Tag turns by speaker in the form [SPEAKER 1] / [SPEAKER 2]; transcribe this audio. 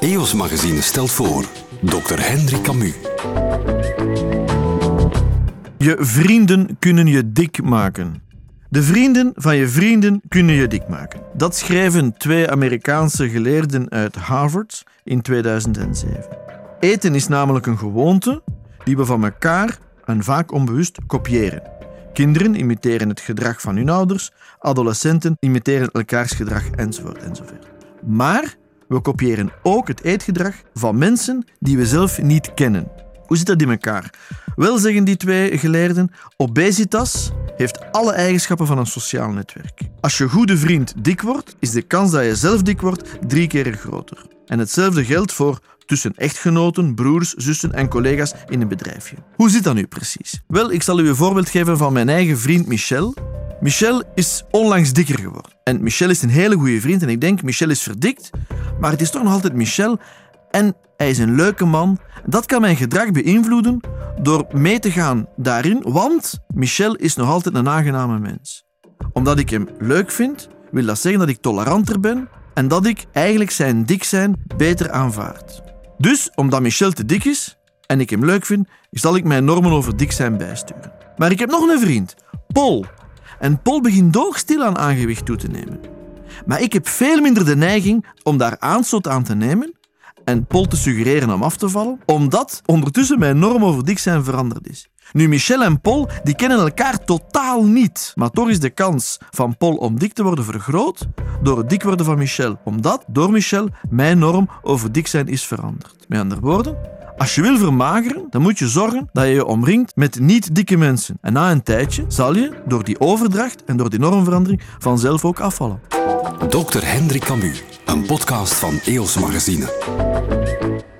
[SPEAKER 1] EOS Magazine stelt voor Dr. Hendrik Camus.
[SPEAKER 2] Je vrienden kunnen je dik maken. De vrienden van je vrienden kunnen je dik maken. Dat schrijven twee Amerikaanse geleerden uit Harvard in 2007. Eten is namelijk een gewoonte die we van elkaar en vaak onbewust kopiëren. Kinderen imiteren het gedrag van hun ouders, adolescenten imiteren elkaars gedrag enzovoort enzovoort. Maar we kopiëren ook het eetgedrag van mensen die we zelf niet kennen. Hoe zit dat in elkaar? Wel zeggen die twee geleerden, obesitas heeft alle eigenschappen van een sociaal netwerk. Als je goede vriend dik wordt, is de kans dat je zelf dik wordt drie keer groter. En hetzelfde geldt voor tussen echtgenoten, broers, zussen en collega's in een bedrijfje. Hoe zit dat nu precies? Wel, ik zal u een voorbeeld geven van mijn eigen vriend Michel. Michel is onlangs dikker geworden. En Michel is een hele goede vriend en ik denk, Michel is verdikt, maar het is toch nog altijd Michel en hij is een leuke man. Dat kan mijn gedrag beïnvloeden door mee te gaan daarin, want Michel is nog altijd een aangename mens. Omdat ik hem leuk vind, wil dat zeggen dat ik toleranter ben en dat ik eigenlijk zijn dik zijn beter aanvaard. Dus, omdat Michel te dik is en ik hem leuk vind, zal ik mijn normen over dik zijn bijsturen. Maar ik heb nog een vriend, Paul. En Paul begint doogstil aan aangewicht toe te nemen. Maar ik heb veel minder de neiging om daar aanstoot aan te nemen en Paul te suggereren om af te vallen, omdat ondertussen mijn norm over dik zijn veranderd is. Nu, Michel en Paul die kennen elkaar totaal niet. Maar toch is de kans van Paul om dik te worden vergroot door het dik worden van Michel. Omdat, door Michel, mijn norm over dik zijn is veranderd. Met andere woorden, als je wil vermageren, dan moet je zorgen dat je je omringt met niet dikke mensen. En na een tijdje zal je, door die overdracht en door die normverandering, vanzelf ook afvallen.
[SPEAKER 1] Dr. Hendrik Camus, een podcast van EOS Magazine.